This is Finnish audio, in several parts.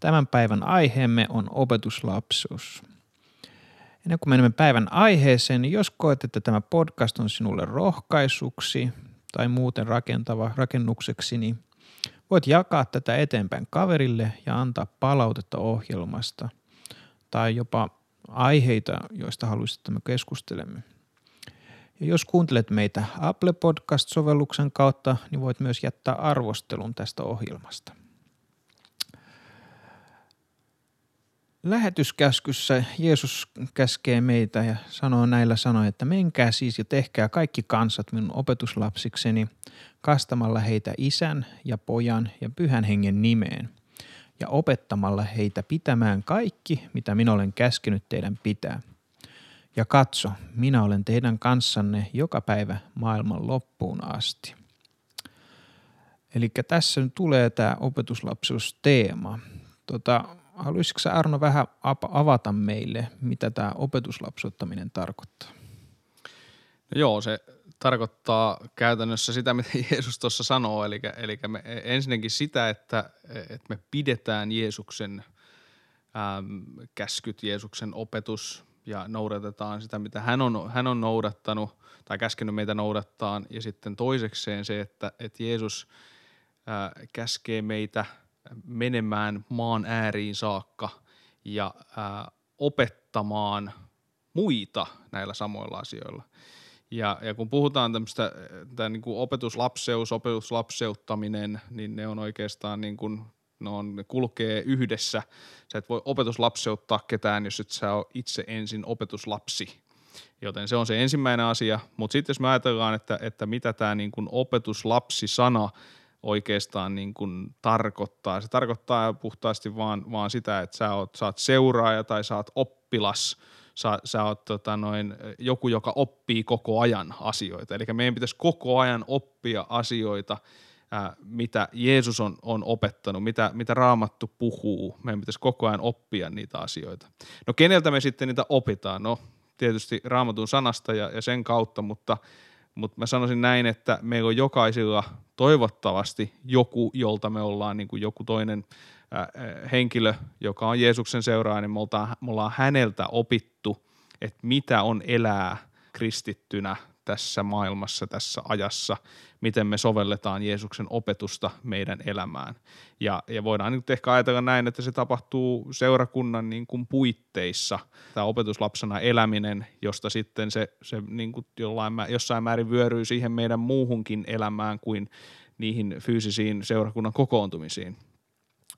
Tämän päivän aiheemme on opetuslapsuus. Ennen kuin menemme päivän aiheeseen, niin jos koet, että tämä podcast on sinulle rohkaisuksi tai muuten rakentava rakennukseksi, niin voit jakaa tätä eteenpäin kaverille ja antaa palautetta ohjelmasta tai jopa aiheita, joista haluaisit, että me keskustelemme. Ja jos kuuntelet meitä Apple Podcast-sovelluksen kautta, niin voit myös jättää arvostelun tästä ohjelmasta. Lähetyskäskyssä Jeesus käskee meitä ja sanoo näillä sanoilla, että menkää siis ja tehkää kaikki kansat minun opetuslapsikseni kastamalla heitä isän ja pojan ja pyhän hengen nimeen ja opettamalla heitä pitämään kaikki, mitä minä olen käskenyt teidän pitää. Ja katso, minä olen teidän kanssanne joka päivä maailman loppuun asti. Eli tässä nyt tulee tämä opetuslapsuusteema. Tota, haluaisitko Arno vähän avata meille, mitä tämä opetuslapsuttaminen tarkoittaa? No joo, se tarkoittaa käytännössä sitä, mitä Jeesus tuossa sanoo, eli, eli me ensinnäkin sitä, että, että me pidetään Jeesuksen äm, käskyt, Jeesuksen opetus ja noudatetaan sitä, mitä hän on, hän on noudattanut tai käskenyt meitä noudattaa. Ja sitten toisekseen se, että, että Jeesus ää, käskee meitä – menemään maan ääriin saakka ja ää, opettamaan muita näillä samoilla asioilla. Ja, ja kun puhutaan tämmöistä niin kuin opetuslapseus, opetuslapseuttaminen, niin ne on oikeastaan niin kuin, ne, on, ne kulkee yhdessä. Sä et voi opetuslapseuttaa ketään, jos et sä ole itse ensin opetuslapsi. Joten se on se ensimmäinen asia. Mutta sitten jos me ajatellaan, että, että mitä tämä niin opetuslapsi-sana oikeastaan niin kuin tarkoittaa. Se tarkoittaa puhtaasti vaan, vaan sitä, että sä oot, sä oot seuraaja tai sä oot oppilas, sä, sä oot tota noin, joku, joka oppii koko ajan asioita. Eli meidän pitäisi koko ajan oppia asioita, ää, mitä Jeesus on, on opettanut, mitä, mitä Raamattu puhuu. Meidän pitäisi koko ajan oppia niitä asioita. No keneltä me sitten niitä opitaan? No tietysti Raamatun sanasta ja, ja sen kautta, mutta – mutta mä sanoisin näin, että meillä on jokaisilla toivottavasti joku, jolta me ollaan niin kuin joku toinen henkilö, joka on Jeesuksen seuraaja, niin me ollaan, me ollaan häneltä opittu, että mitä on elää kristittynä tässä maailmassa, tässä ajassa, miten me sovelletaan Jeesuksen opetusta meidän elämään. Ja, ja voidaan nyt ehkä ajatella näin, että se tapahtuu seurakunnan niin kuin puitteissa, tämä opetuslapsena eläminen, josta sitten se, se niin kuin jollain, jossain määrin vyöryy siihen meidän muuhunkin elämään kuin niihin fyysisiin seurakunnan kokoontumisiin.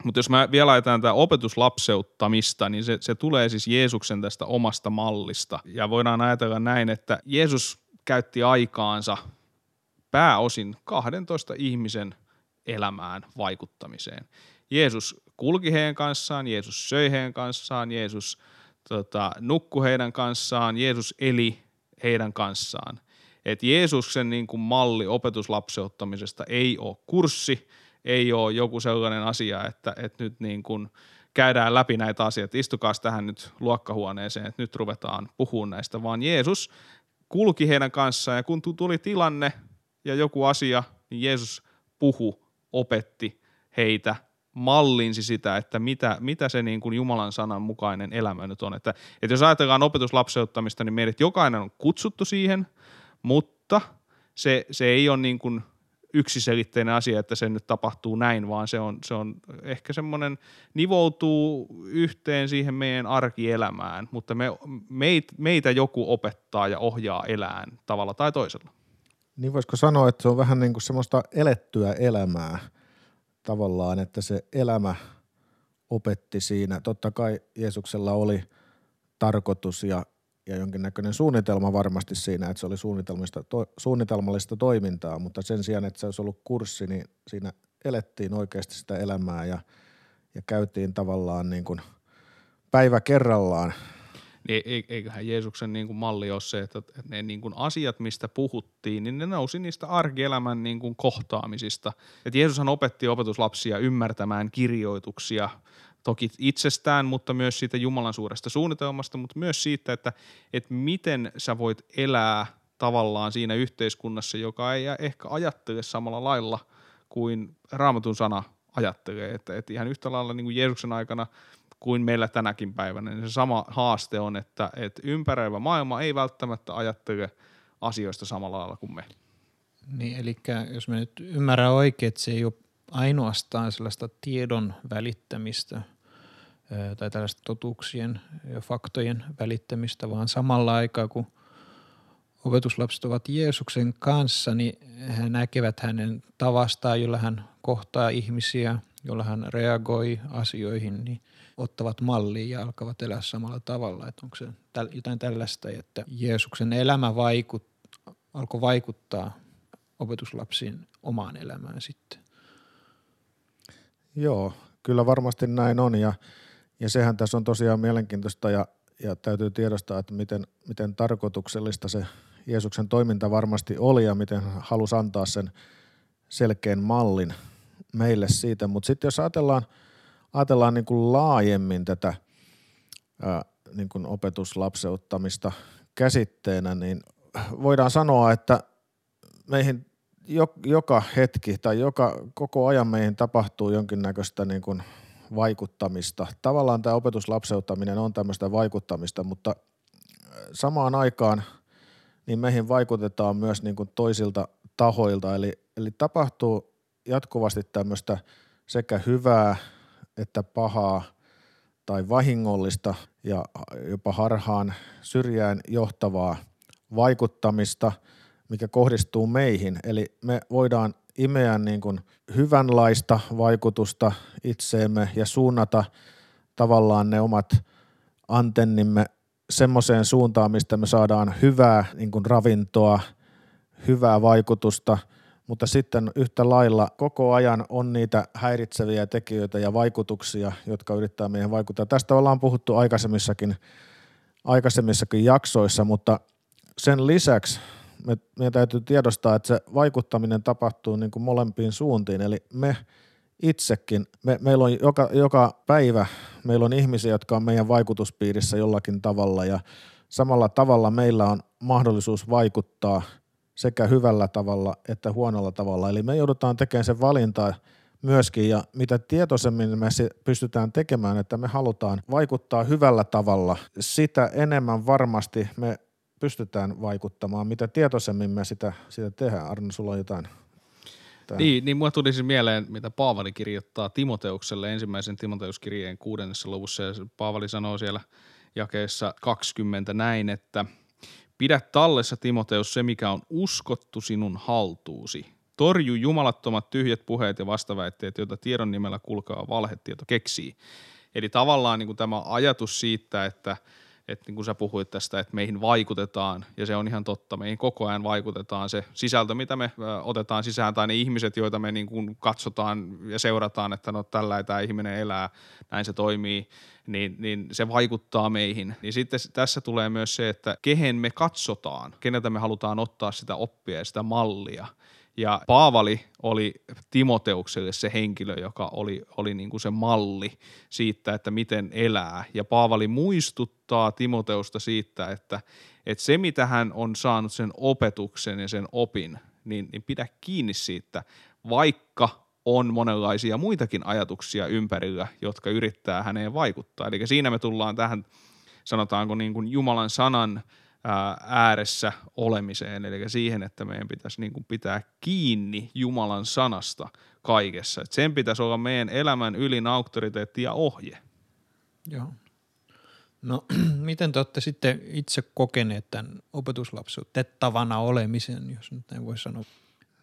Mutta jos mä vielä ajattelen tätä opetuslapseuttamista, niin se, se tulee siis Jeesuksen tästä omasta mallista. Ja voidaan ajatella näin, että Jeesus käytti aikaansa pääosin 12 ihmisen elämään vaikuttamiseen. Jeesus kulki heidän kanssaan, Jeesus söi heidän kanssaan, Jeesus tota, nukkui heidän kanssaan, Jeesus eli heidän kanssaan. Et Jeesuksen niin kuin malli opetuslapseuttamisesta ei ole kurssi, ei ole joku sellainen asia, että, että nyt niin kuin käydään läpi näitä asioita, istukaa tähän nyt luokkahuoneeseen, että nyt ruvetaan puhumaan näistä, vaan Jeesus kulki heidän kanssaan ja kun tuli tilanne ja joku asia, niin Jeesus puhu, opetti heitä, mallinsi sitä, että mitä, mitä se niin kuin Jumalan sanan mukainen elämä nyt on. Että, että jos ajatellaan opetuslapseuttamista, niin meidät jokainen on kutsuttu siihen, mutta se, se ei ole niin kuin yksiselitteinen asia, että se nyt tapahtuu näin, vaan se on, se on ehkä semmoinen, nivoutuu yhteen siihen meidän arkielämään, mutta me, meit, meitä joku opettaa ja ohjaa elään tavalla tai toisella. Niin voisiko sanoa, että se on vähän niin kuin semmoista elettyä elämää tavallaan, että se elämä opetti siinä. Totta kai Jeesuksella oli tarkoitus ja ja jonkinnäköinen suunnitelma varmasti siinä, että se oli suunnitelmallista, to, suunnitelmallista toimintaa, mutta sen sijaan, että se olisi ollut kurssi, niin siinä elettiin oikeasti sitä elämää ja, ja käytiin tavallaan niin kuin päivä kerrallaan. Niin eiköhän Jeesuksen niin kuin malli ole se, että ne niin kuin asiat, mistä puhuttiin, niin ne nousi niistä arkielämän niin kuin kohtaamisista. Et Jeesushan opetti opetuslapsia ymmärtämään kirjoituksia – toki itsestään, mutta myös siitä Jumalan suuresta suunnitelmasta, mutta myös siitä, että, että miten sä voit elää tavallaan siinä yhteiskunnassa, joka ei ehkä ajattele samalla lailla kuin raamatun sana ajattelee. Että, että ihan yhtä lailla niin kuin Jeesuksen aikana kuin meillä tänäkin päivänä, niin se sama haaste on, että, että ympäröivä maailma ei välttämättä ajattele asioista samalla lailla kuin me. Niin, eli jos me nyt ymmärrän oikein, että se ei ole ainoastaan sellaista tiedon välittämistä tai tällaista totuuksien ja faktojen välittämistä, vaan samalla aikaa kun opetuslapset ovat Jeesuksen kanssa, niin he näkevät hänen tavastaan, jolla hän kohtaa ihmisiä, jolla hän reagoi asioihin, niin ottavat malliin ja alkavat elää samalla tavalla. Että onko se jotain tällaista, että Jeesuksen elämä vaikut, alkoi vaikuttaa opetuslapsiin omaan elämään sitten? Joo, kyllä varmasti näin on ja, ja sehän tässä on tosiaan mielenkiintoista ja, ja täytyy tiedostaa, että miten, miten tarkoituksellista se Jeesuksen toiminta varmasti oli ja miten hän halusi antaa sen selkeän mallin meille siitä. Mutta sitten jos ajatellaan, ajatellaan niin kuin laajemmin tätä ää, niin kuin opetuslapseuttamista käsitteenä, niin voidaan sanoa, että meihin joka hetki tai joka, koko ajan meihin tapahtuu jonkinnäköistä niin kuin vaikuttamista. Tavallaan tämä opetuslapseuttaminen on tämmöistä vaikuttamista, mutta samaan aikaan niin meihin vaikutetaan myös niin kuin toisilta tahoilta, eli, eli tapahtuu jatkuvasti tämmöistä sekä hyvää että pahaa tai vahingollista ja jopa harhaan syrjään johtavaa vaikuttamista – mikä kohdistuu meihin. Eli me voidaan imeä niin kuin hyvänlaista vaikutusta itseemme ja suunnata tavallaan ne omat antennimme semmoiseen suuntaan, mistä me saadaan hyvää niin kuin ravintoa, hyvää vaikutusta, mutta sitten yhtä lailla koko ajan on niitä häiritseviä tekijöitä ja vaikutuksia, jotka yrittää meidän vaikuttaa. Tästä ollaan puhuttu aikaisemmissakin, aikaisemmissakin jaksoissa, mutta sen lisäksi me, meidän täytyy tiedostaa, että se vaikuttaminen tapahtuu niin kuin molempiin suuntiin, eli me itsekin, me, meillä on joka, joka päivä, meillä on ihmisiä, jotka on meidän vaikutuspiirissä jollakin tavalla. Ja samalla tavalla meillä on mahdollisuus vaikuttaa sekä hyvällä tavalla että huonolla tavalla. Eli me joudutaan tekemään sen valintaa myöskin. Ja mitä tietoisemmin me pystytään tekemään, että me halutaan vaikuttaa hyvällä tavalla, sitä enemmän varmasti me pystytään vaikuttamaan, mitä tietoisemmin me sitä, sitä tehdään. Arno, sulla on jotain Tähän. Niin, niin mulle tuli siis mieleen, mitä Paavali kirjoittaa Timoteukselle ensimmäisen Timoteuskirjeen kuudennessa luvussa, ja Paavali sanoo siellä jakeessa 20 näin, että pidä tallessa Timoteus se, mikä on uskottu sinun haltuusi. Torju jumalattomat tyhjät puheet ja vastaväitteet, joita tiedon nimellä kulkeva valhetieto keksii. Eli tavallaan niin kuin tämä ajatus siitä, että – että niin kuin sä puhuit tästä, että meihin vaikutetaan, ja se on ihan totta, meihin koko ajan vaikutetaan se sisältö, mitä me otetaan sisään, tai ne ihmiset, joita me niin kuin katsotaan ja seurataan, että no tällä tämä ihminen elää, näin se toimii, niin, niin se vaikuttaa meihin. Niin sitten tässä tulee myös se, että kehen me katsotaan, keneltä me halutaan ottaa sitä oppia ja sitä mallia, ja Paavali oli Timoteukselle se henkilö, joka oli, oli niin kuin se malli siitä, että miten elää. Ja Paavali muistuttaa Timoteusta siitä, että, että se mitä hän on saanut sen opetuksen ja sen opin, niin, niin pidä kiinni siitä, vaikka on monenlaisia muitakin ajatuksia ympärillä, jotka yrittää häneen vaikuttaa. Eli siinä me tullaan tähän, sanotaanko niin kuin Jumalan sanan ääressä olemiseen, eli siihen, että meidän pitäisi niin kuin pitää kiinni Jumalan sanasta kaikessa. Et sen pitäisi olla meidän elämän ylin auktoriteetti ja ohje. Joo. No miten te olette sitten itse kokeneet tämän opetuslapsuutettavana olemisen, jos nyt näin voi sanoa?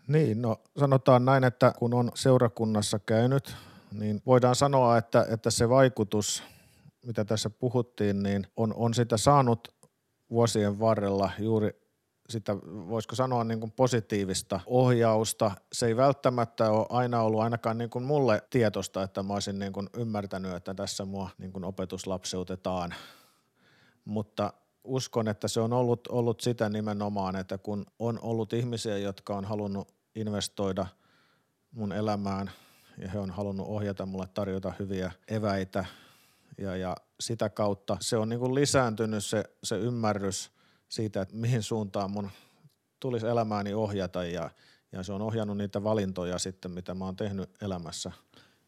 Niin, no sanotaan näin, että kun on seurakunnassa käynyt, niin voidaan sanoa, että, että se vaikutus, mitä tässä puhuttiin, niin on, on sitä saanut vuosien varrella juuri sitä, voisiko sanoa niin kuin positiivista ohjausta. Se ei välttämättä ole aina ollut ainakaan niin kuin mulle tietosta, että mä olisin niin kuin ymmärtänyt, että tässä mua niin kuin opetuslapseutetaan. Mutta uskon, että se on ollut, ollut sitä nimenomaan, että kun on ollut ihmisiä, jotka on halunnut investoida mun elämään ja he on halunnut ohjata mulle, tarjota hyviä eväitä ja, ja sitä kautta. Se on niin kuin lisääntynyt se, se ymmärrys siitä, että mihin suuntaan mun tulisi elämääni ohjata ja, ja se on ohjannut niitä valintoja sitten, mitä mä oon tehnyt elämässä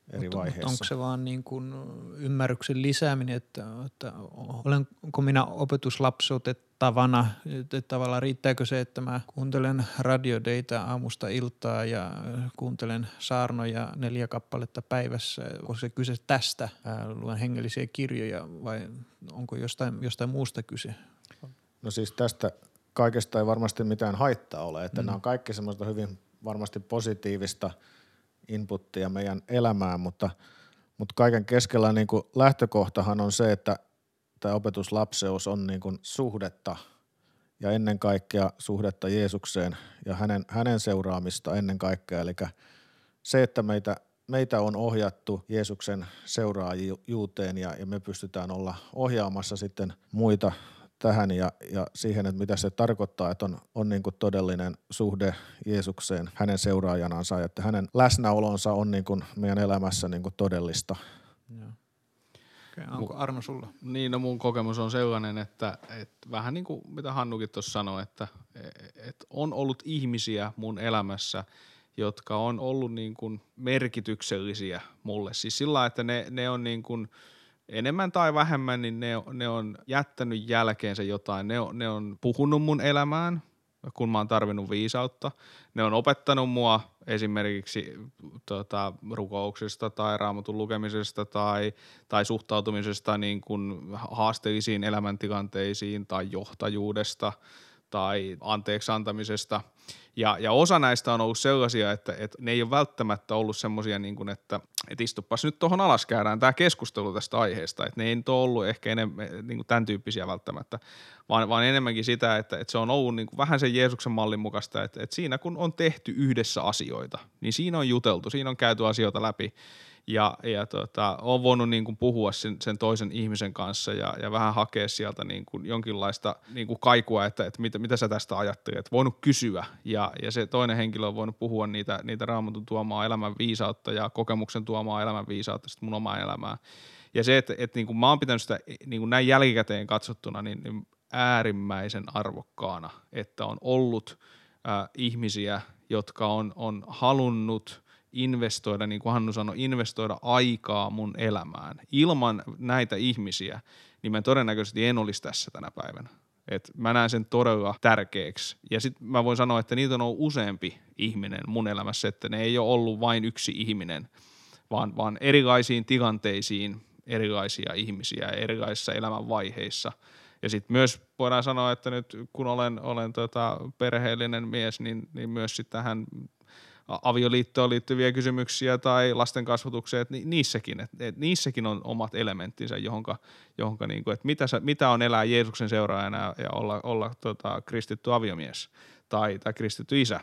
eri mutta, vaiheissa. Mutta onko se vaan niin kuin ymmärryksen lisääminen, että, että olenko minä opetuslapsuutettavana, että tavallaan riittääkö se, että mä kuuntelen radiodeita aamusta iltaa ja kuuntelen saarnoja neljä kappaletta päivässä, onko se kyse tästä, luen hengellisiä kirjoja vai onko jostain, jostain muusta kyse? No siis tästä kaikesta ei varmasti mitään haittaa ole, että mm. nämä on kaikki semmoista hyvin varmasti positiivista – inputtia meidän elämään, mutta, mutta kaiken keskellä niin kuin lähtökohtahan on se, että tämä opetuslapseus on niin kuin suhdetta ja ennen kaikkea suhdetta Jeesukseen ja hänen, hänen seuraamista ennen kaikkea. Eli se, että meitä, meitä on ohjattu Jeesuksen seuraajuuteen ja, ja me pystytään olla ohjaamassa sitten muita tähän ja, ja siihen, että mitä se tarkoittaa, että on, on niin kuin todellinen suhde Jeesukseen hänen seuraajanansa, että hänen läsnäolonsa on niin kuin meidän elämässä niin kuin todellista. Joo. Okay, onko Arno sulla? Niin, no mun kokemus on sellainen, että, että vähän niin kuin mitä Hannukin tuossa sanoi, että, että on ollut ihmisiä mun elämässä, jotka on ollut niin kuin merkityksellisiä mulle. Siis sillä että ne, ne on niin kuin – enemmän tai vähemmän, niin ne, ne on jättänyt jälkeensä jotain. Ne ne on puhunut mun elämään, kun mä oon tarvinnut viisautta. Ne on opettanut mua esimerkiksi tota, rukouksesta tai raamatun lukemisesta tai, tai suhtautumisesta niin kuin haasteellisiin elämäntilanteisiin tai johtajuudesta tai anteeksi antamisesta – ja, ja osa näistä on ollut sellaisia, että, että ne ei ole välttämättä ollut semmoisia, niin kuin, että, että istupas nyt tuohon alas käydään tämä keskustelu tästä aiheesta. Että ne ei ole ollut ehkä enemmän niin kuin tämän tyyppisiä välttämättä, vaan, vaan enemmänkin sitä, että, että se on ollut niin kuin vähän sen Jeesuksen mallin mukaista, että, että siinä kun on tehty yhdessä asioita, niin siinä on juteltu, siinä on käyty asioita läpi ja, ja tota, on voinut niin kuin puhua sen, sen toisen ihmisen kanssa ja, ja vähän hakea sieltä niin kuin jonkinlaista niin kuin kaikua, että, että mitä, mitä sä tästä ajattelet. Voinut kysyä ja, ja se toinen henkilö on voinut puhua niitä, niitä raamatun tuomaa elämän viisautta ja kokemuksen tuomaa elämän viisautta sitten mun omaa elämää. Ja se, että, että niin kuin mä oon pitänyt sitä niin kuin näin jälkikäteen katsottuna niin, niin äärimmäisen arvokkaana, että on ollut äh, ihmisiä, jotka on, on halunnut – investoida, niin kuin Hannu sanoi, investoida aikaa mun elämään. Ilman näitä ihmisiä, niin mä todennäköisesti en olisi tässä tänä päivänä. Et mä näen sen todella tärkeäksi. Ja sitten mä voin sanoa, että niitä on ollut useampi ihminen mun elämässä, että ne ei ole ollut vain yksi ihminen, vaan, vaan erilaisiin tilanteisiin erilaisia ihmisiä erilaisissa elämänvaiheissa. Ja sitten myös voidaan sanoa, että nyt kun olen, olen tota perheellinen mies, niin, niin myös sitten tähän avioliittoon liittyviä kysymyksiä tai lasten kasvatukseen, että niissäkin, että, niissäkin on omat elementtinsä, johonka, johonka niin kuin, että mitä, mitä on elää Jeesuksen seuraajana ja olla, olla tota, kristitty aviomies tai, tai kristitty isä.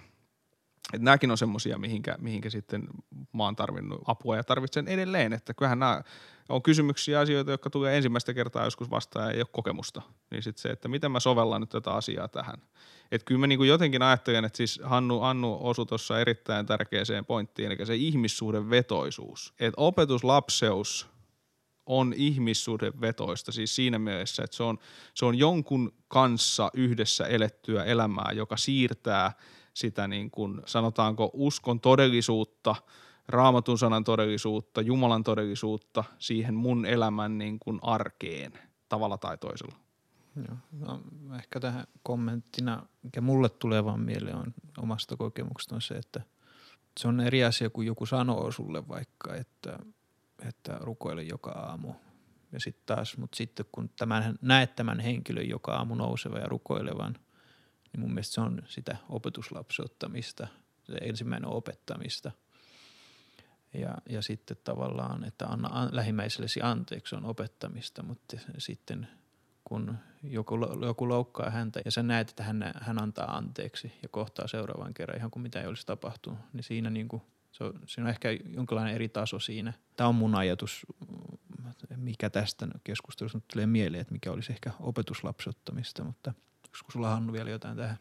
Että nämäkin on semmoisia, mihinkä, mihinkä sitten mä oon tarvinnut apua ja tarvitsen edelleen, että kyllähän nämä on kysymyksiä asioita, jotka tulee ensimmäistä kertaa joskus vastaan ja ei ole kokemusta. Niin sitten se, että miten mä sovellan nyt tätä asiaa tähän. Että kyllä mä niin kuin jotenkin ajattelen, että siis Hannu, Hannu osui tuossa erittäin tärkeäseen pointtiin, eli se ihmissuuden vetoisuus. Että opetuslapseus on ihmissuuden vetoista, siis siinä mielessä, että se on, se on jonkun kanssa yhdessä elettyä elämää, joka siirtää sitä niin kuin, sanotaanko uskon todellisuutta – raamatun sanan todellisuutta, Jumalan todellisuutta siihen mun elämän niin kuin arkeen tavalla tai toisella. Joo. No, ehkä tähän kommenttina, mikä mulle tulee vaan mieleen on omasta kokemuksesta on se, että se on eri asia, kun joku sanoo sulle vaikka, että, että rukoile joka aamu. Ja sitten taas, mutta sitten kun tämän, näet tämän henkilön joka aamu nouseva ja rukoilevan, niin mun mielestä se on sitä opetuslapsiottamista, se ensimmäinen opettamista. Ja, ja sitten tavallaan, että anna an, lähimmäisellesi anteeksi on opettamista, mutta sitten kun joku, joku loukkaa häntä ja sä näet, että hän, hän antaa anteeksi ja kohtaa seuraavan kerran ihan kuin mitä ei olisi tapahtunut, niin siinä, niin kuin, se on, siinä on ehkä jonkinlainen eri taso siinä. Tämä on mun ajatus, mikä tästä keskustelusta tulee mieleen, että mikä olisi ehkä opetuslapsottamista, mutta onko sulla Hannu vielä jotain tähän?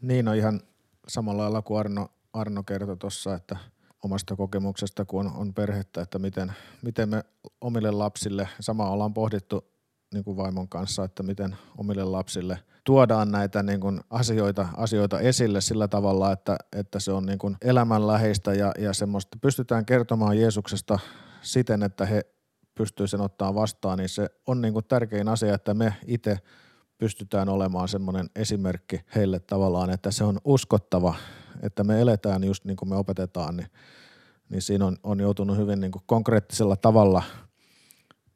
Niin on no ihan samalla lailla kuin Arno, Arno kertoi tuossa, että omasta kokemuksesta, kun on, on perhettä, että miten, miten me omille lapsille, sama ollaan pohdittu niin kuin vaimon kanssa, että miten omille lapsille tuodaan näitä niin kuin asioita, asioita esille sillä tavalla, että, että se on niin kuin elämänläheistä ja, ja semmoista pystytään kertomaan Jeesuksesta siten, että he pystyy sen ottaa vastaan, niin se on niin kuin tärkein asia, että me itse pystytään olemaan semmoinen esimerkki heille tavallaan, että se on uskottava, että me eletään just niin kuin me opetetaan, niin, niin siinä on, on joutunut hyvin niin kuin konkreettisella tavalla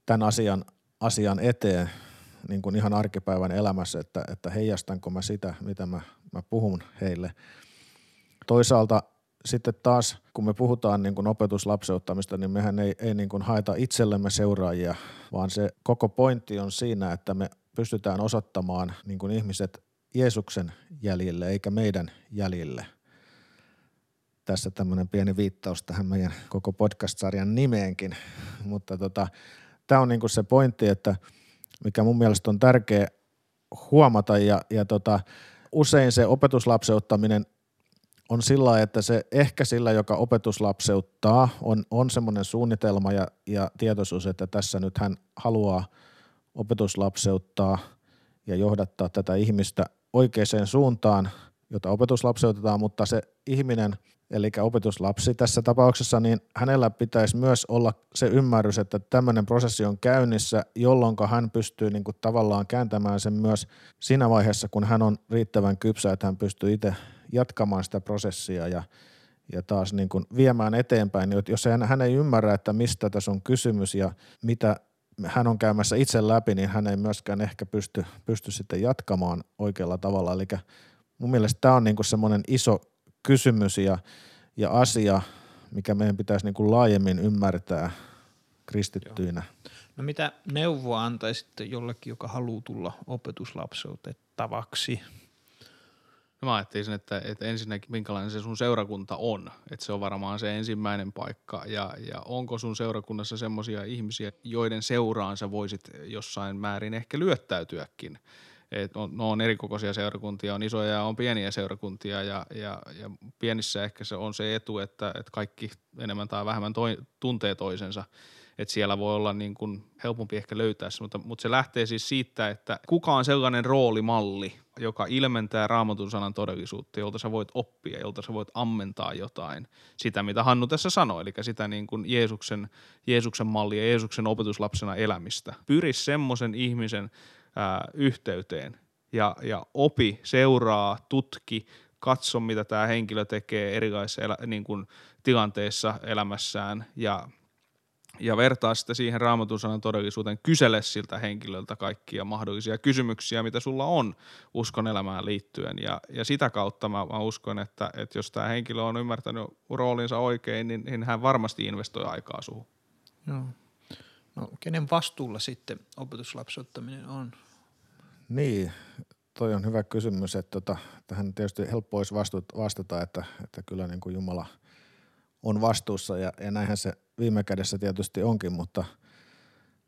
tämän asian asian eteen niin kuin ihan arkipäivän elämässä, että, että heijastanko mä sitä, mitä mä, mä puhun heille. Toisaalta sitten taas, kun me puhutaan niin kuin opetuslapseuttamista, niin mehän ei, ei niin kuin haeta itsellemme seuraajia, vaan se koko pointti on siinä, että me pystytään osoittamaan niin kuin ihmiset Jeesuksen jäljille eikä meidän jäljille. Tässä tämmöinen pieni viittaus tähän meidän koko podcast-sarjan nimeenkin, mutta tota, tämä on niinku se pointti, että mikä mun mielestä on tärkeä huomata ja, ja tota, usein se opetuslapseuttaminen on sillä että se ehkä sillä, joka opetuslapseuttaa, on, on semmoinen suunnitelma ja, ja tietoisuus, että tässä nyt hän haluaa opetuslapseuttaa ja johdattaa tätä ihmistä oikeaan suuntaan, jota opetuslapseutetaan, mutta se ihminen – eli opetuslapsi tässä tapauksessa, niin hänellä pitäisi myös olla se ymmärrys, että tämmöinen prosessi on käynnissä, jolloin hän pystyy niin kuin tavallaan kääntämään sen myös siinä vaiheessa, kun hän on riittävän kypsä, että hän pystyy itse jatkamaan sitä prosessia ja, ja taas niin kuin viemään eteenpäin. Jos hän, hän ei ymmärrä, että mistä tässä on kysymys ja mitä hän on käymässä itse läpi, niin hän ei myöskään ehkä pysty, pysty sitten jatkamaan oikealla tavalla. Eli mun mielestä tämä on niin kuin semmoinen iso kysymys ja, ja asia, mikä meidän pitäisi niin kuin laajemmin ymmärtää kristittyinä. Joo. No mitä neuvoa antaisitte jollekin, joka haluaa tulla opetuslapseutettavaksi? No mä ajattelisin, että, että ensinnäkin minkälainen se sun seurakunta on. Että se on varmaan se ensimmäinen paikka. Ja, ja onko sun seurakunnassa semmoisia ihmisiä, joiden seuraan sä voisit jossain määrin ehkä lyöttäytyäkin – et on, no on erikokoisia seurakuntia, on isoja ja on pieniä seurakuntia ja, ja, ja pienissä ehkä se on se etu, että, että kaikki enemmän tai vähemmän toi, tuntee toisensa. Että siellä voi olla niin kuin helpompi ehkä löytää se, mutta, mutta se lähtee siis siitä, että kuka on sellainen roolimalli, joka ilmentää raamatun sanan todellisuutta, jolta sä voit oppia, jolta sä voit ammentaa jotain. Sitä, mitä Hannu tässä sanoi, eli sitä niin kuin Jeesuksen, Jeesuksen mallia, Jeesuksen opetuslapsena elämistä. Pyri semmoisen ihmisen ää, yhteyteen ja, ja opi, seuraa, tutki, katso mitä tämä henkilö tekee erilaisissa elä, niin kuin tilanteissa elämässään ja, ja vertaa sitä siihen raamatun sanan todellisuuteen, kysele siltä henkilöltä kaikkia mahdollisia kysymyksiä, mitä sulla on uskon elämään liittyen ja, ja sitä kautta mä, mä uskon, että, että jos tämä henkilö on ymmärtänyt roolinsa oikein, niin, niin hän varmasti investoi aikaa suhun. Joo. No, kenen vastuulla sitten opetuslapsottaminen on? Niin, toi on hyvä kysymys, että tota, tähän tietysti helppo olisi vastata, että, että kyllä niin kuin Jumala on vastuussa ja, ja näinhän se viime kädessä tietysti onkin, mutta,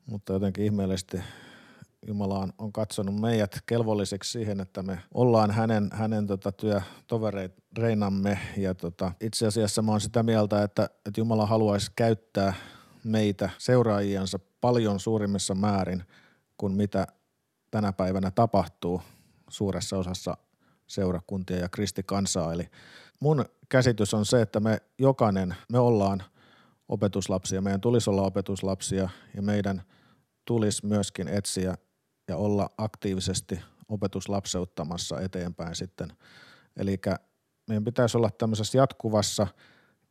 mutta jotenkin ihmeellisesti Jumala on, on katsonut meidät kelvolliseksi siihen, että me ollaan hänen, hänen tota työtovereinamme ja tota, itse asiassa mä oon sitä mieltä, että, että Jumala haluaisi käyttää meitä seuraajiansa paljon suurimmissa määrin kuin mitä tänä päivänä tapahtuu suuressa osassa seurakuntia ja kristikansaa. Eli mun käsitys on se, että me jokainen, me ollaan opetuslapsia, meidän tulisi olla opetuslapsia ja meidän tulisi myöskin etsiä ja olla aktiivisesti opetuslapseuttamassa eteenpäin sitten. Eli meidän pitäisi olla tämmöisessä jatkuvassa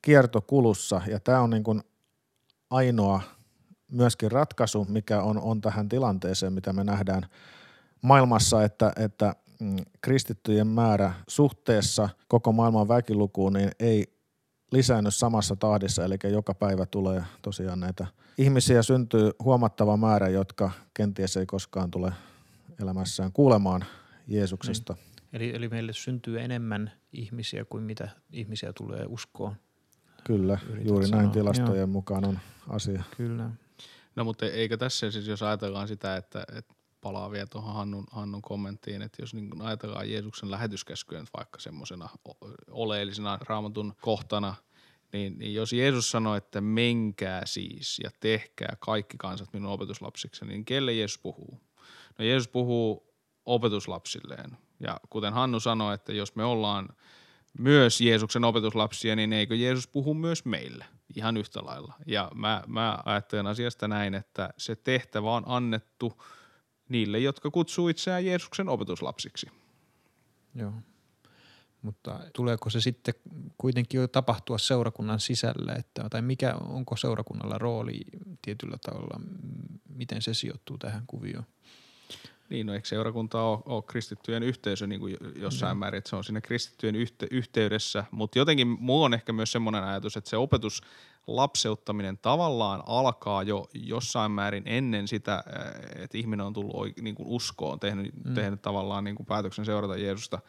kiertokulussa ja tämä on niin kuin ainoa myöskin ratkaisu, mikä on, on tähän tilanteeseen, mitä me nähdään maailmassa, että, että mm, kristittyjen määrä suhteessa koko maailman väkilukuun niin ei lisäänny samassa tahdissa, eli joka päivä tulee tosiaan näitä ihmisiä syntyy huomattava määrä, jotka kenties ei koskaan tule elämässään kuulemaan Jeesuksesta. Niin. Eli, eli meille syntyy enemmän ihmisiä kuin mitä ihmisiä tulee uskoon. Kyllä, Yrität juuri sanoa. näin tilastojen Joo. mukaan on asia. Kyllä. No mutta eikö tässä siis, jos ajatellaan sitä, että, että palaa vielä tuohon Hannun, Hannun kommenttiin, että jos niin ajatellaan Jeesuksen lähetyskäskyä nyt vaikka semmoisena oleellisena raamatun kohtana, niin, niin jos Jeesus sanoi, että menkää siis ja tehkää kaikki kansat minun opetuslapsiksi, niin kelle Jeesus puhuu? No Jeesus puhuu opetuslapsilleen. Ja kuten Hannu sanoi, että jos me ollaan myös Jeesuksen opetuslapsia, niin eikö Jeesus puhu myös meille ihan yhtä lailla? Ja mä, mä ajattelen asiasta näin, että se tehtävä on annettu niille, jotka kutsuu itseään Jeesuksen opetuslapsiksi. Joo. Mutta tuleeko se sitten kuitenkin jo tapahtua seurakunnan sisällä, että, tai mikä, onko seurakunnalla rooli tietyllä tavalla, miten se sijoittuu tähän kuvioon? Niin, no eikö seurakunta ole, ole kristittyjen yhteisö niin kuin jossain mm. määrin, että se on siinä kristittyjen yhte, yhteydessä, mutta jotenkin mulla on ehkä myös semmoinen ajatus, että se opetus lapseuttaminen tavallaan alkaa jo jossain määrin ennen sitä, että ihminen on tullut niin kuin uskoon, tehnyt, mm. tehnyt tavallaan niin kuin päätöksen seurata Jeesusta.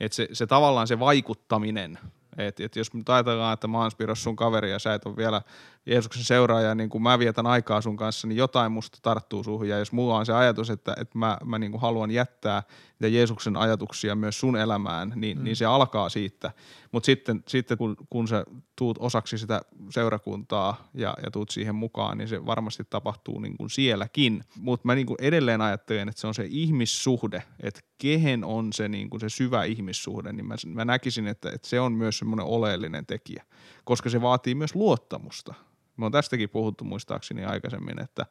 Että se, se tavallaan se vaikuttaminen – et, et jos me ajatellaan, että mä oon Spiros sun kaveri ja sä et ole vielä Jeesuksen seuraaja, niin kun mä vietän aikaa sun kanssa, niin jotain musta tarttuu suhun. Ja jos mulla on se ajatus, että, että mä, mä niin kuin haluan jättää niitä Jeesuksen ajatuksia myös sun elämään, niin, mm. niin se alkaa siitä. Mutta sitten, sitten kun, kun sä tuut osaksi sitä seurakuntaa ja, ja tuut siihen mukaan, niin se varmasti tapahtuu niin kuin sielläkin. Mutta mä niin kuin edelleen ajattelen, että se on se ihmissuhde, että kehen on se, niin kuin se syvä ihmissuhde, niin mä, mä näkisin, että, että se on myös semmoinen oleellinen tekijä, koska se vaatii myös luottamusta. Me on tästäkin puhuttu muistaakseni aikaisemmin, että,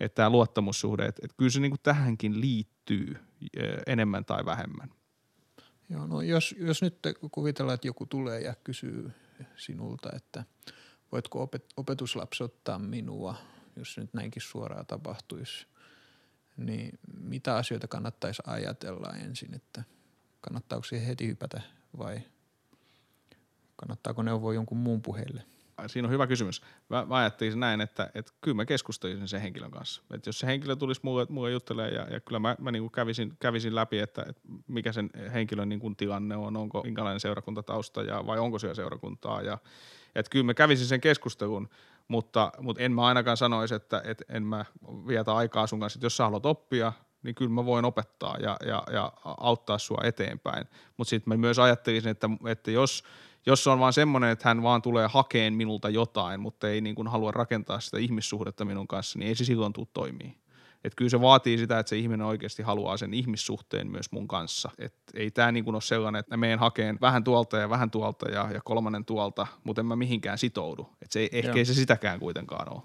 että tämä luottamussuhde, että, että kyllä se niin kuin tähänkin liittyy enemmän tai vähemmän. Joo, no jos, jos nyt kuvitellaan, että joku tulee ja kysyy sinulta, että voitko opet, opetuslapsi ottaa minua, jos nyt näinkin suoraan tapahtuisi, niin mitä asioita kannattaisi ajatella ensin, että kannattaako siihen heti hypätä vai kannattaako neuvoa jonkun muun puheille? Siinä on hyvä kysymys. Mä, mä ajattelin näin, että, että kyllä mä keskustelisin sen henkilön kanssa. Että jos se henkilö tulisi mulle, mulle juttelemaan ja, ja kyllä mä, mä niin kuin kävisin, kävisin läpi, että, että mikä sen henkilön niin kuin tilanne on, onko minkälainen seurakuntatausta ja, vai onko siellä seurakuntaa. Ja, että kyllä mä kävisin sen keskustelun, mutta, mutta en mä ainakaan sanoisi, että, että en mä vietä aikaa sun kanssa, että jos sä haluat oppia, niin kyllä mä voin opettaa ja, ja, ja auttaa sua eteenpäin. Mutta sitten mä myös ajattelisin, että, että jos, jos se on vaan semmoinen, että hän vaan tulee hakeen minulta jotain, mutta ei niin kuin halua rakentaa sitä ihmissuhdetta minun kanssa, niin ei se silloin tule toimii. Et kyllä se vaatii sitä, että se ihminen oikeasti haluaa sen ihmissuhteen myös mun kanssa. Et ei tämä niin ole sellainen, että mä menen hakeen vähän tuolta ja vähän tuolta ja, ja kolmannen tuolta, mutta en mä mihinkään sitoudu. Et se ei, ehkä ei se sitäkään kuitenkaan ole.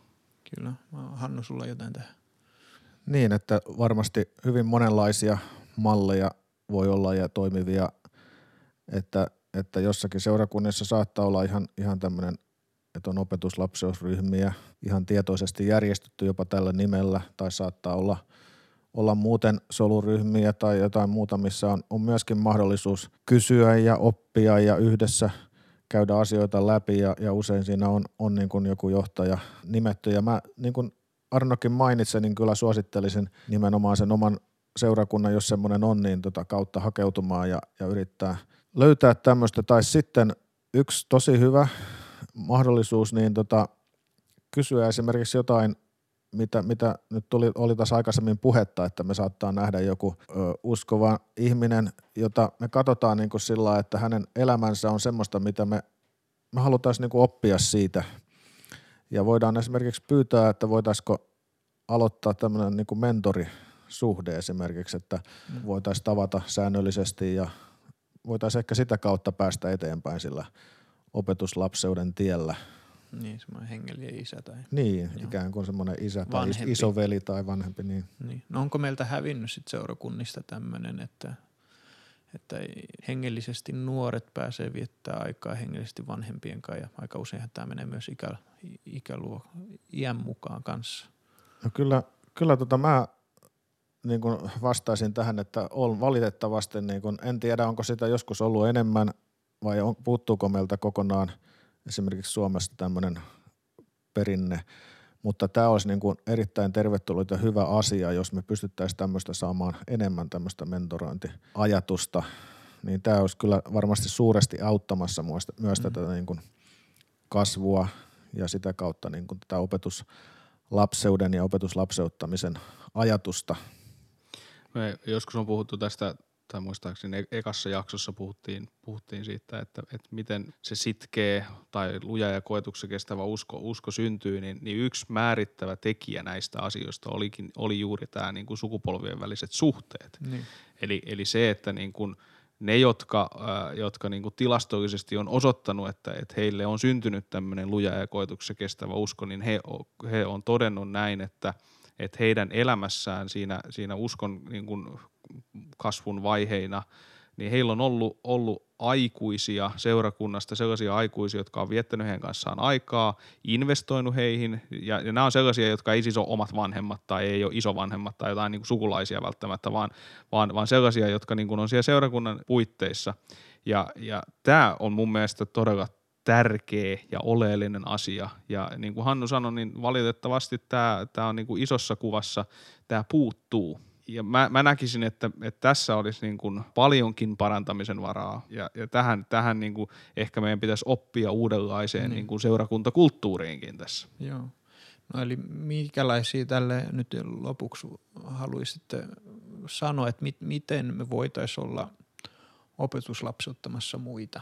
Kyllä. Hannu, sulla jotain tähän. Niin, että varmasti hyvin monenlaisia malleja voi olla ja toimivia, että, että jossakin seurakunnissa saattaa olla ihan, ihan tämmöinen että on opetuslapseusryhmiä ihan tietoisesti järjestetty jopa tällä nimellä tai saattaa olla, olla muuten soluryhmiä tai jotain muuta, missä on, on myöskin mahdollisuus kysyä ja oppia ja yhdessä käydä asioita läpi ja, ja usein siinä on, on niin kuin joku johtaja nimetty. Ja mä niin kuin Arnokin mainitsi, niin kyllä suosittelisin nimenomaan sen oman seurakunnan, jos semmoinen on, niin tota kautta hakeutumaan ja, ja yrittää löytää tämmöistä. Tai sitten yksi tosi hyvä mahdollisuus niin tota, kysyä esimerkiksi jotain, mitä, mitä nyt tuli, oli taas aikaisemmin puhetta, että me saattaa nähdä joku ö, uskova ihminen, jota me katsotaan niin kuin sillä että hänen elämänsä on semmoista, mitä me, me halutaan niin kuin oppia siitä. Ja voidaan esimerkiksi pyytää, että voitaisiko aloittaa tämmöinen niin kuin mentorisuhde esimerkiksi, että mm. voitaisiin tavata säännöllisesti ja voitaisiin ehkä sitä kautta päästä eteenpäin sillä opetuslapseuden tiellä. Niin, semmoinen hengellinen isä tai... Niin, Joo. ikään kuin semmoinen isä tai Vanhempi. isoveli tai vanhempi. Niin. Niin. No onko meiltä hävinnyt sit seurakunnista tämmöinen, että, että hengellisesti nuoret pääsee viettää aikaa hengellisesti vanhempien kanssa ja aika useinhan tämä menee myös ikä, ikäluo, iän mukaan kanssa. No kyllä, kyllä tota mä niin kuin vastaisin tähän, että on valitettavasti, niin kuin, en tiedä onko sitä joskus ollut enemmän vai on, puuttuuko meiltä kokonaan esimerkiksi Suomessa tämmöinen perinne, mutta tämä olisi niin kuin erittäin tervetullut ja hyvä asia, jos me pystyttäisiin tämmöistä saamaan enemmän tämmöistä mentorointiajatusta, niin tämä olisi kyllä varmasti suuresti auttamassa myös, Mm. tätä niin kuin kasvua ja sitä kautta niin kuin tätä opetuslapseuden ja opetuslapseuttamisen ajatusta. Me joskus on puhuttu tästä, tai muistaakseni e- ekassa jaksossa puhuttiin, puhuttiin siitä, että, että miten se sitkee tai luja ja koetuksen kestävä usko, usko syntyy, niin, niin yksi määrittävä tekijä näistä asioista olikin, oli juuri tämä niin kuin sukupolvien väliset suhteet. Niin. Eli, eli se, että niin kuin ne, jotka, ää, jotka niin kuin tilastollisesti on osoittanut, että, että heille on syntynyt tämmöinen luja ja koetuksessa kestävä usko, niin he, he on todennut näin, että, että heidän elämässään siinä, siinä uskon niin kuin kasvun vaiheina, niin heillä on ollut, ollut aikuisia seurakunnasta, sellaisia aikuisia, jotka on viettänyt heidän kanssaan aikaa, investoinut heihin, ja, ja nämä on sellaisia, jotka ei siis ole omat vanhemmat tai ei ole isovanhemmat tai jotain niin sukulaisia välttämättä, vaan, vaan, vaan sellaisia, jotka niin kuin on siellä seurakunnan puitteissa. Ja, ja tämä on mun mielestä todella tärkeä ja oleellinen asia. Ja niin kuin Hannu sanoi, niin valitettavasti tämä, tämä on niin kuin isossa kuvassa, tämä puuttuu. Ja mä, mä näkisin, että, että tässä olisi niin kuin paljonkin parantamisen varaa. Ja, ja tähän, tähän niin kuin ehkä meidän pitäisi oppia uudenlaiseen Niin. niin kuin seurakuntakulttuuriinkin tässä. Joo. No eli minkälaisia tälle nyt lopuksi haluaisitte sanoa, että mit, miten me voitaisiin olla opetuslapseuttamassa muita?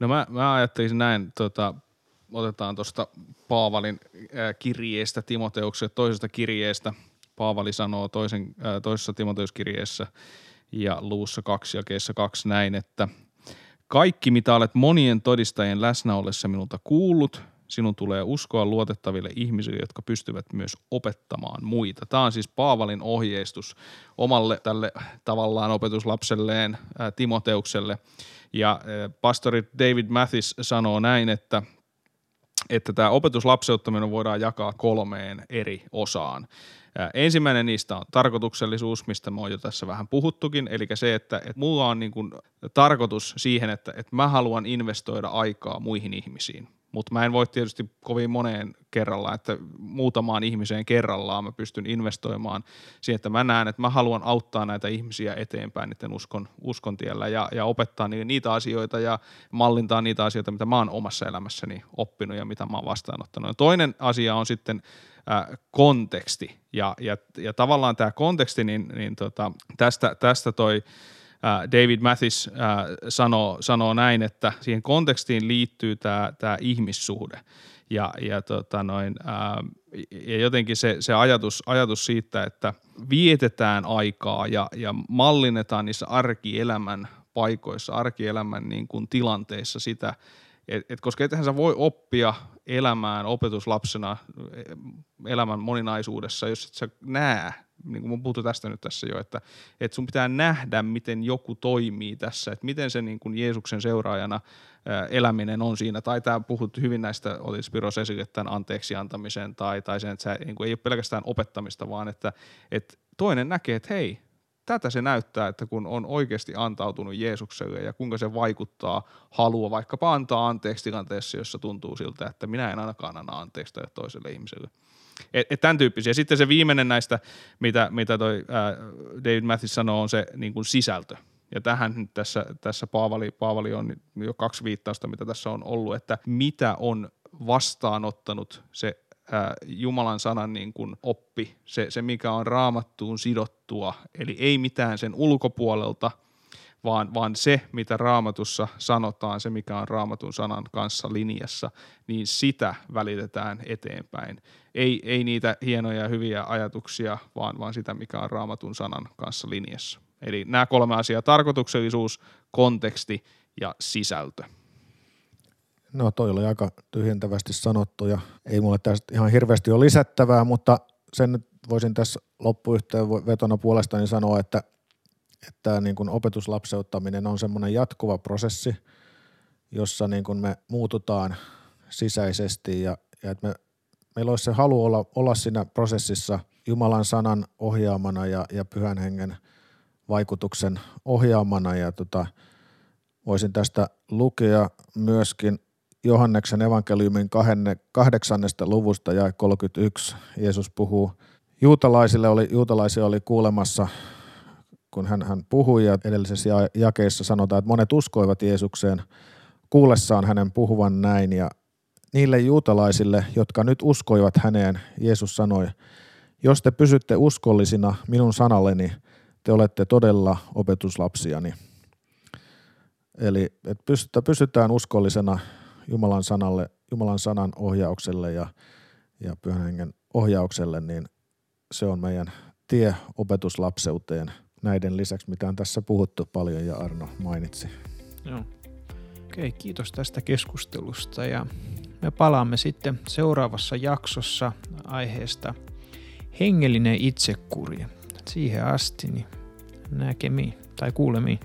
No mä, mä ajattelisin näin, tota, otetaan tuosta Paavalin kirjeestä Timoteukselle, toisesta kirjeestä. Paavali sanoo toisen, ää, toisessa Timoteuskirjeessä ja luussa kaksi jakeessa kaksi näin, että kaikki mitä olet monien todistajien läsnä ollessa minulta kuullut, sinun tulee uskoa luotettaville ihmisille, jotka pystyvät myös opettamaan muita. Tämä on siis Paavalin ohjeistus omalle tälle tavallaan opetuslapselleen ää, Timoteukselle. Ja ää, pastori David Mathis sanoo näin, että että tämä opetuslapseuttaminen voidaan jakaa kolmeen eri osaan. Ensimmäinen niistä on tarkoituksellisuus, mistä me on jo tässä vähän puhuttukin, eli se, että, että mulla on niin kuin tarkoitus siihen, että, että mä haluan investoida aikaa muihin ihmisiin. Mutta mä en voi tietysti kovin moneen kerrallaan, että muutamaan ihmiseen kerrallaan mä pystyn investoimaan siihen, että mä näen, että mä haluan auttaa näitä ihmisiä eteenpäin niiden uskon, uskon tiellä ja, ja opettaa ni- niitä asioita ja mallintaa niitä asioita, mitä mä oon omassa elämässäni oppinut ja mitä mä oon vastaanottanut. Ja toinen asia on sitten äh, konteksti ja, ja, ja tavallaan tämä konteksti, niin, niin tota, tästä, tästä toi David Mathis ää, sanoo, sanoo näin, että siihen kontekstiin liittyy tämä, tämä ihmissuhde. Ja, ja, tota noin, ää, ja jotenkin se, se ajatus, ajatus siitä, että vietetään aikaa ja, ja mallinnetaan niissä arkielämän paikoissa, arkielämän niin kuin tilanteissa sitä, et, et koska ethän sä voi oppia elämään opetuslapsena e, elämän moninaisuudessa, jos et sä näe, niin kuin mun puhuttu tästä nyt tässä jo, että, että sun pitää nähdä, miten joku toimii tässä, että miten se niin kuin Jeesuksen seuraajana ää, eläminen on siinä, tai tämä puhut hyvin näistä, oli Spiros esille tämän anteeksi antamisen, tai, tai sen, että se niin kuin ei ole pelkästään opettamista, vaan että, että toinen näkee, että hei, tätä se näyttää, että kun on oikeasti antautunut Jeesukselle ja kuinka se vaikuttaa halua vaikkapa antaa anteeksi tilanteessa, jossa tuntuu siltä, että minä en ainakaan anna anteeksi tälle toiselle ihmiselle. Et, et tämän tyyppisiä. Sitten se viimeinen näistä, mitä, mitä toi ää, David Mathis sanoo, on se niin kuin sisältö. Ja tähän nyt tässä, tässä Paavali, Paavali on jo kaksi viittausta, mitä tässä on ollut, että mitä on vastaanottanut se ää, Jumalan sanan niin kuin oppi, se, se mikä on raamattuun sidottua, eli ei mitään sen ulkopuolelta, vaan, vaan se, mitä raamatussa sanotaan, se mikä on raamatun sanan kanssa linjassa, niin sitä välitetään eteenpäin. Ei, ei niitä hienoja ja hyviä ajatuksia, vaan, vaan sitä, mikä on raamatun sanan kanssa linjassa. Eli nämä kolme asiaa, tarkoituksellisuus, konteksti ja sisältö. No toi oli aika tyhjentävästi sanottu ja ei mulle tästä ihan hirveästi ole lisättävää, mutta sen nyt voisin tässä loppuyhteenvetona puolestani sanoa, että, että niin kuin opetuslapseuttaminen on semmoinen jatkuva prosessi, jossa niin kuin me muututaan sisäisesti ja, ja että me, meillä olisi se halu olla, olla siinä prosessissa Jumalan sanan ohjaamana ja, ja pyhän hengen vaikutuksen ohjaamana ja tota, voisin tästä lukea myöskin Johanneksen evankeliumin kahdeksannesta luvusta ja 31. Jeesus puhuu juutalaisille, oli, juutalaisia oli kuulemassa, kun hän, hän puhui ja edellisessä jakeessa sanotaan, että monet uskoivat Jeesukseen kuullessaan hänen puhuvan näin ja niille juutalaisille, jotka nyt uskoivat häneen, Jeesus sanoi, jos te pysytte uskollisina minun sanalleni, te olette todella opetuslapsiani. Eli että pysytään uskollisena Jumalan sanalle, Jumalan sanan ohjaukselle ja, ja pyhän hengen ohjaukselle, niin se on meidän tie opetuslapseuteen näiden lisäksi, mitä on tässä puhuttu paljon ja Arno mainitsi. Joo. Okei, kiitos tästä keskustelusta ja me palaamme sitten seuraavassa jaksossa aiheesta hengellinen itsekuri. Siihen asti niin näkemiin tai kuulemiin.